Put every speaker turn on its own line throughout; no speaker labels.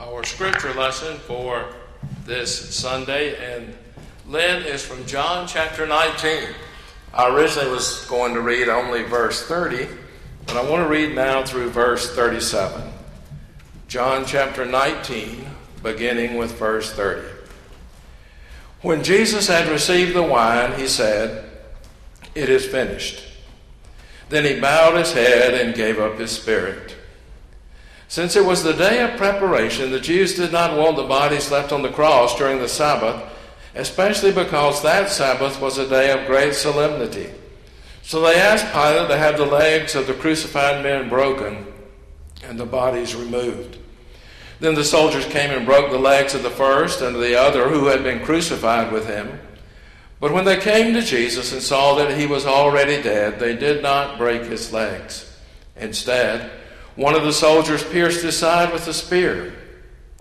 our scripture lesson for this Sunday, and Lynn is from John chapter 19. I originally was going to read only verse 30, but I want to read now through verse 37. John chapter 19, beginning with verse 30. When Jesus had received the wine, he said, It is finished. Then he bowed his head and gave up his spirit. Since it was the day of preparation, the Jews did not want the bodies left on the cross during the Sabbath, especially because that Sabbath was a day of great solemnity. So they asked Pilate to have the legs of the crucified men broken and the bodies removed. Then the soldiers came and broke the legs of the first and the other who had been crucified with him. But when they came to Jesus and saw that he was already dead, they did not break his legs. Instead, one of the soldiers pierced his side with a spear,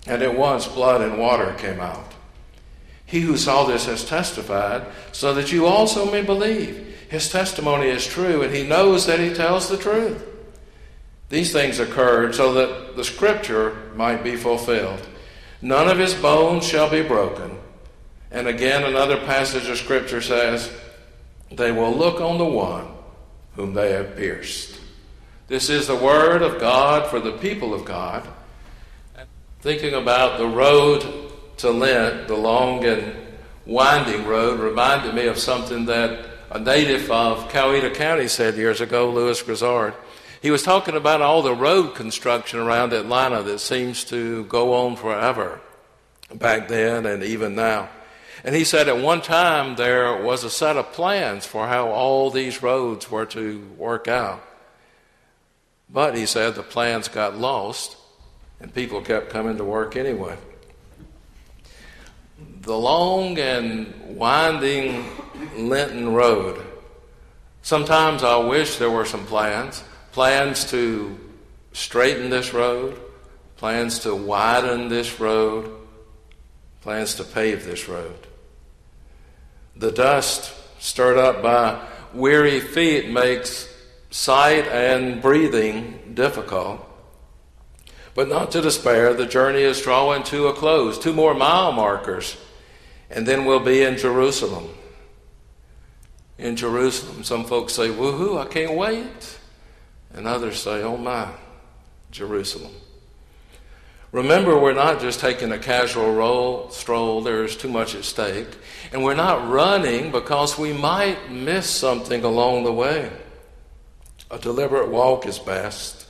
and at once blood and water came out. He who saw this has testified, so that you also may believe. His testimony is true, and he knows that he tells the truth. These things occurred so that the scripture might be fulfilled. None of his bones shall be broken. And again, another passage of scripture says, They will look on the one whom they have pierced. This is the word of God for the people of God. Thinking about the road to Lent, the long and winding road, reminded me of something that a native of Coweta County said years ago, Lewis Grizzard. He was talking about all the road construction around Atlanta that seems to go on forever back then and even now. And he said at one time there was a set of plans for how all these roads were to work out. But he said the plans got lost and people kept coming to work anyway. The long and winding Lenten road. Sometimes I wish there were some plans plans to straighten this road, plans to widen this road, plans to pave this road. The dust stirred up by weary feet makes sight and breathing difficult. But not to despair, the journey is drawing to a close. Two more mile markers, and then we'll be in Jerusalem. In Jerusalem, some folks say, Woohoo, I can't wait. And others say, Oh my, Jerusalem. Remember, we're not just taking a casual roll, stroll, there's too much at stake. And we're not running because we might miss something along the way. A deliberate walk is best.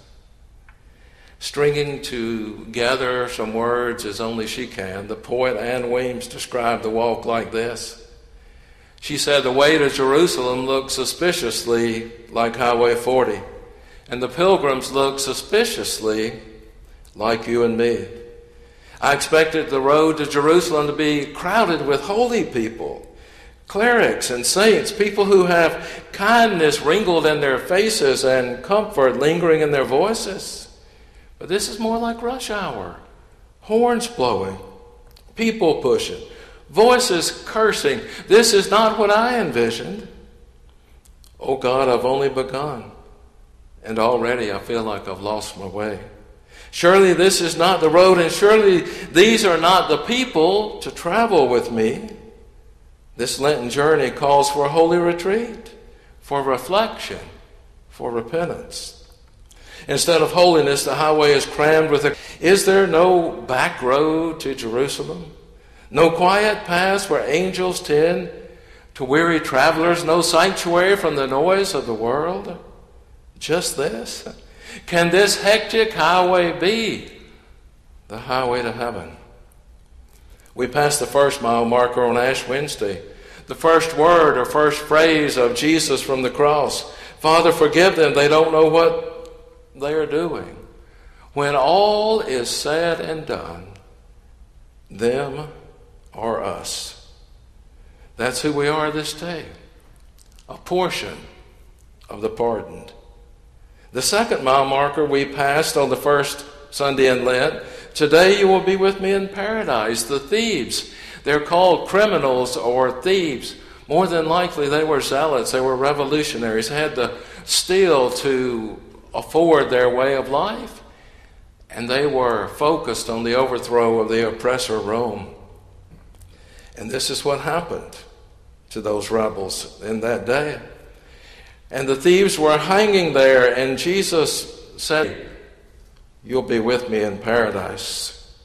Stringing together some words as only she can, the poet Ann Weems described the walk like this. She said, The way to Jerusalem looked suspiciously like Highway 40, and the pilgrims looked suspiciously like you and me. I expected the road to Jerusalem to be crowded with holy people clerics and saints, people who have kindness wrinkled in their faces and comfort lingering in their voices. But this is more like rush hour horns blowing, people pushing, voices cursing. This is not what I envisioned. Oh God, I've only begun, and already I feel like I've lost my way. Surely this is not the road, and surely these are not the people to travel with me. This Lenten journey calls for a holy retreat, for reflection, for repentance. Instead of holiness, the highway is crammed with a. Is there no back road to Jerusalem? No quiet paths where angels tend to weary travelers? No sanctuary from the noise of the world? Just this? Can this hectic highway be the highway to heaven? We passed the first mile marker on Ash Wednesday. The first word or first phrase of Jesus from the cross Father, forgive them. They don't know what they are doing. When all is said and done, them or us. That's who we are this day. A portion of the pardoned. The second mile marker we passed on the first Sunday in Lent Today you will be with me in paradise. The thieves, they're called criminals or thieves. More than likely, they were zealots, they were revolutionaries, had to steal to afford their way of life. and they were focused on the overthrow of the oppressor Rome. And this is what happened to those rebels in that day. And the thieves were hanging there, and Jesus said, You'll be with me in paradise.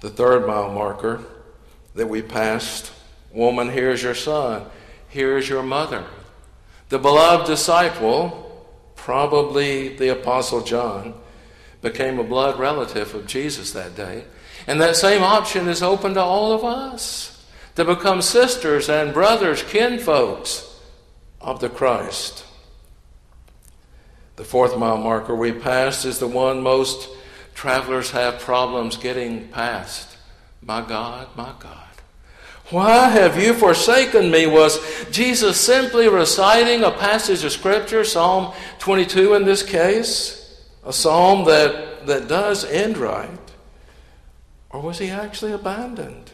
The third mile marker that we passed Woman, here's your son. Here's your mother. The beloved disciple, probably the Apostle John, became a blood relative of Jesus that day. And that same option is open to all of us to become sisters and brothers, kinfolks of the Christ. The fourth mile marker we passed is the one most travelers have problems getting past. My God, my God. Why have you forsaken me? Was Jesus simply reciting a passage of Scripture, Psalm 22 in this case? A psalm that, that does end right? Or was he actually abandoned?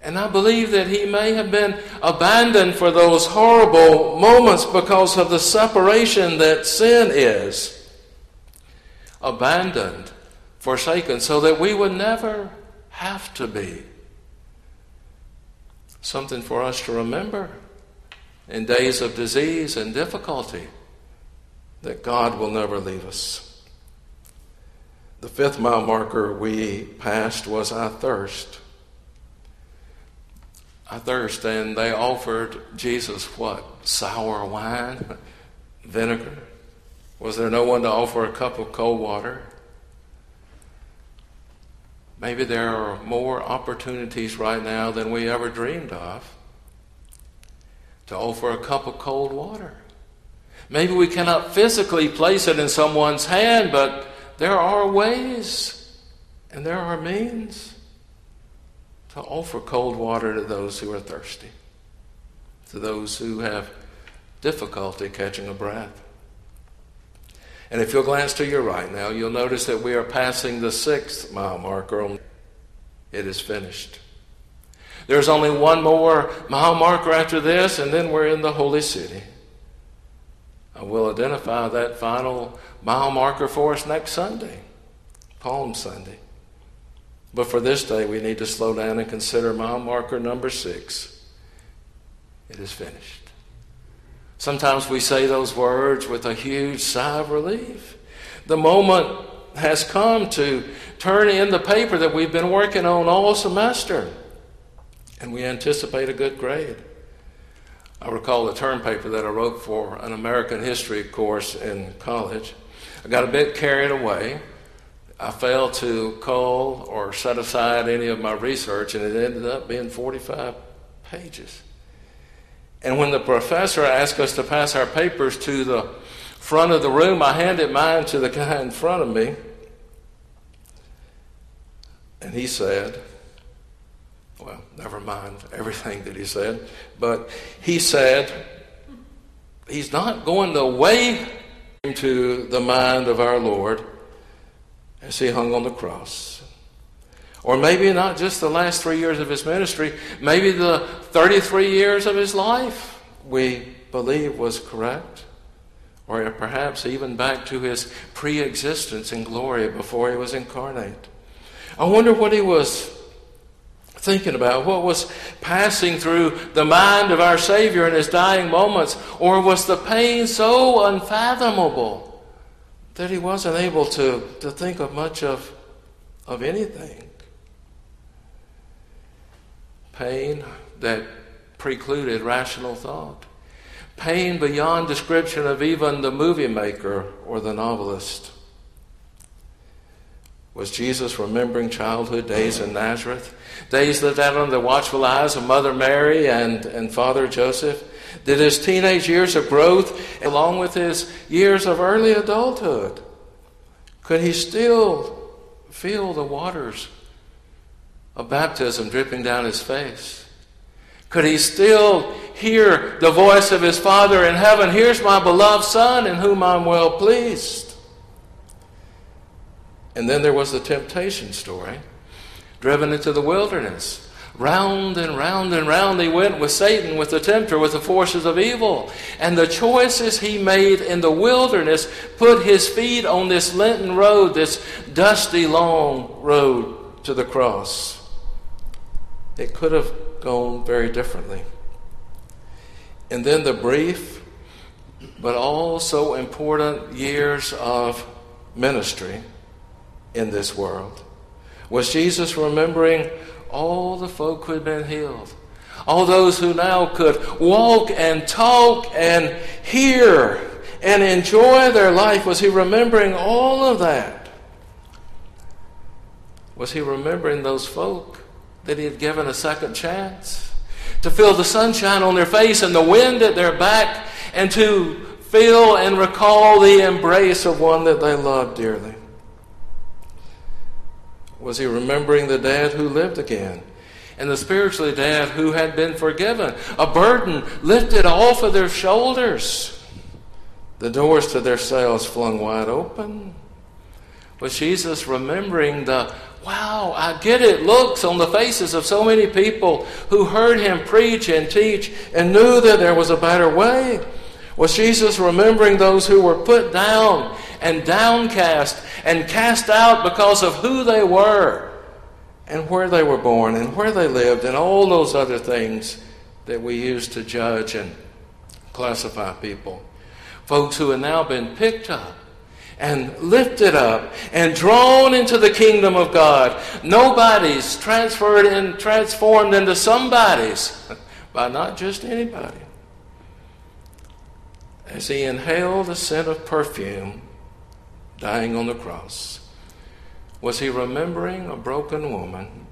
And I believe that he may have been abandoned for those horrible moments because of the separation that sin is. Abandoned, forsaken, so that we would never have to be. Something for us to remember in days of disease and difficulty that God will never leave us. The fifth mile marker we passed was I thirst. I thirst, and they offered Jesus what? Sour wine? Vinegar? Was there no one to offer a cup of cold water? Maybe there are more opportunities right now than we ever dreamed of to offer a cup of cold water. Maybe we cannot physically place it in someone's hand, but there are ways and there are means to offer cold water to those who are thirsty, to those who have difficulty catching a breath. And if you'll glance to your right now, you'll notice that we are passing the sixth mile marker. It is finished. There's only one more mile marker after this, and then we're in the holy city. I will identify that final mile marker for us next Sunday, Palm Sunday. But for this day, we need to slow down and consider mile marker number six. It is finished. Sometimes we say those words with a huge sigh of relief. The moment has come to turn in the paper that we've been working on all semester, and we anticipate a good grade. I recall the term paper that I wrote for an American history course in college. I got a bit carried away. I failed to call or set aside any of my research, and it ended up being 45 pages. And when the professor asked us to pass our papers to the front of the room, I handed mine to the guy in front of me. And he said, well, never mind everything that he said, but he said, he's not going to weigh into the mind of our Lord as he hung on the cross. Or maybe not just the last three years of his ministry, maybe the 33 years of his life we believe was correct. Or perhaps even back to his pre existence in glory before he was incarnate. I wonder what he was thinking about, what was passing through the mind of our Savior in his dying moments, or was the pain so unfathomable that he wasn't able to, to think of much of, of anything? pain that precluded rational thought, pain beyond description of even the movie maker or the novelist. Was Jesus remembering childhood days in Nazareth? Days lived out under the watchful eyes of Mother Mary and, and Father Joseph? Did his teenage years of growth, along with his years of early adulthood, could he still feel the waters of baptism dripping down his face? Could he still hear the voice of his Father in heaven? Here's my beloved Son in whom I'm well pleased. And then there was the temptation story driven into the wilderness, Round and round and round he went with Satan, with the tempter, with the forces of evil. And the choices he made in the wilderness put his feet on this Lenten road, this dusty, long road to the cross. It could have gone very differently. And then the brief, but also important years of ministry in this world. Was Jesus remembering all the folk who had been healed? All those who now could walk and talk and hear and enjoy their life. Was he remembering all of that? Was he remembering those folk that he had given a second chance? To feel the sunshine on their face and the wind at their back and to feel and recall the embrace of one that they loved dearly. Was he remembering the dad who lived again? And the spiritually dad who had been forgiven? A burden lifted off of their shoulders. The doors to their cells flung wide open. Was Jesus remembering the wow, I get it looks on the faces of so many people who heard him preach and teach and knew that there was a better way? Was Jesus remembering those who were put down and downcast and cast out because of who they were and where they were born and where they lived and all those other things that we use to judge and classify people. Folks who have now been picked up and lifted up and drawn into the kingdom of God. Nobody's transferred and transformed into somebody's by not just anybody. As he inhaled the scent of perfume, dying on the cross? Was he remembering a broken woman?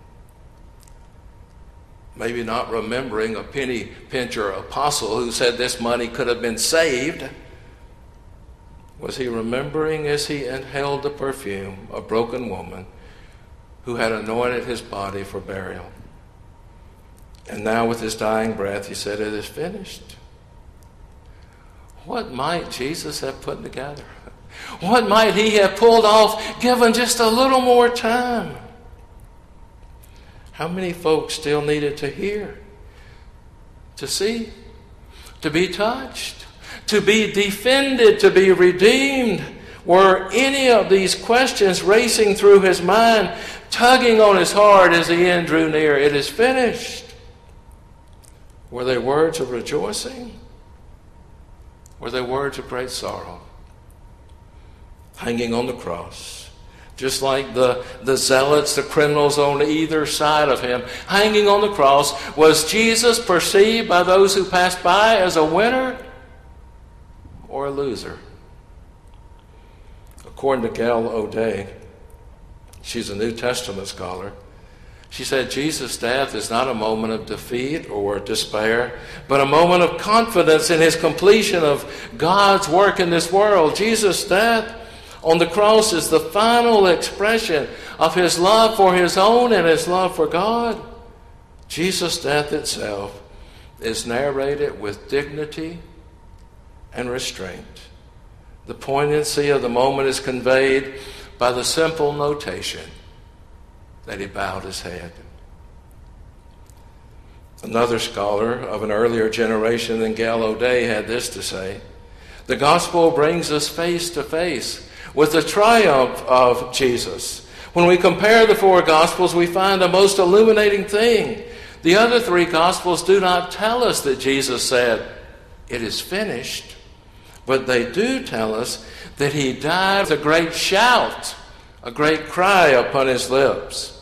Maybe not remembering a penny pincher apostle who said this money could have been saved. Was he remembering as he inhaled the perfume a broken woman who had anointed his body for burial? And now, with his dying breath, he said, It is finished. What might Jesus have put together? What might he have pulled off given just a little more time? How many folks still needed to hear, to see, to be touched, to be defended, to be redeemed? Were any of these questions racing through his mind, tugging on his heart as the end drew near? It is finished. Were they words of rejoicing? Were they words of great sorrow? Hanging on the cross. Just like the, the zealots, the criminals on either side of him, hanging on the cross, was Jesus perceived by those who passed by as a winner or a loser? According to Gail O'Day, she's a New Testament scholar, she said Jesus' death is not a moment of defeat or despair, but a moment of confidence in his completion of God's work in this world. Jesus' death on the cross is the final expression of his love for his own and his love for God. Jesus' death itself is narrated with dignity and restraint. The poignancy of the moment is conveyed by the simple notation that he bowed his head. Another scholar of an earlier generation than O'Day had this to say The gospel brings us face to face with the triumph of Jesus. When we compare the four Gospels, we find a most illuminating thing. The other three Gospels do not tell us that Jesus said, It is finished, but they do tell us that he died with a great shout, a great cry upon his lips.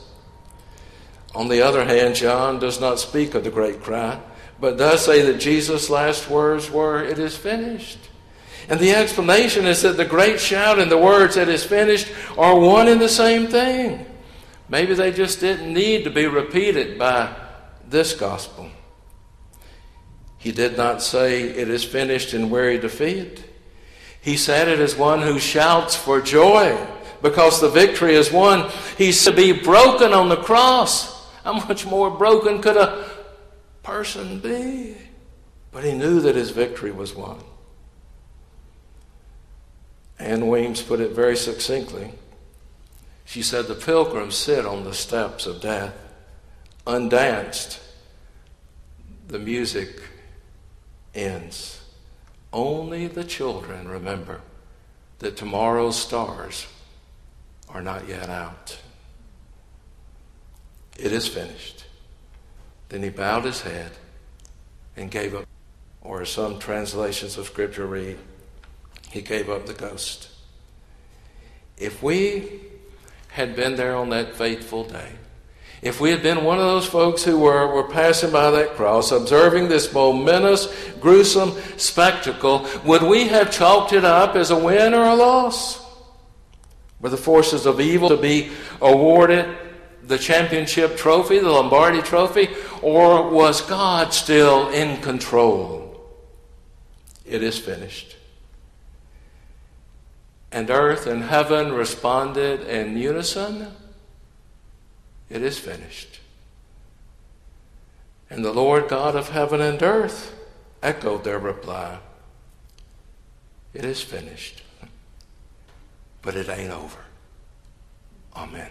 On the other hand, John does not speak of the great cry, but does say that Jesus' last words were, It is finished. And the explanation is that the great shout and the words that is finished are one and the same thing. Maybe they just didn't need to be repeated by this gospel. He did not say it is finished in weary defeat. He said it as one who shouts for joy because the victory is won. He's to be broken on the cross. How much more broken could a person be? But he knew that his victory was won. Ann Weems put it very succinctly. She said, The pilgrims sit on the steps of death, undanced, the music ends. Only the children remember that tomorrow's stars are not yet out. It is finished. Then he bowed his head and gave up, or some translations of Scripture read, he gave up the ghost. If we had been there on that fateful day, if we had been one of those folks who were, were passing by that cross, observing this momentous, gruesome spectacle, would we have chalked it up as a win or a loss? Were the forces of evil to be awarded the championship trophy, the Lombardi trophy, or was God still in control? It is finished. And earth and heaven responded in unison it is finished. And the Lord God of heaven and earth echoed their reply It is finished. But it ain't over. Amen.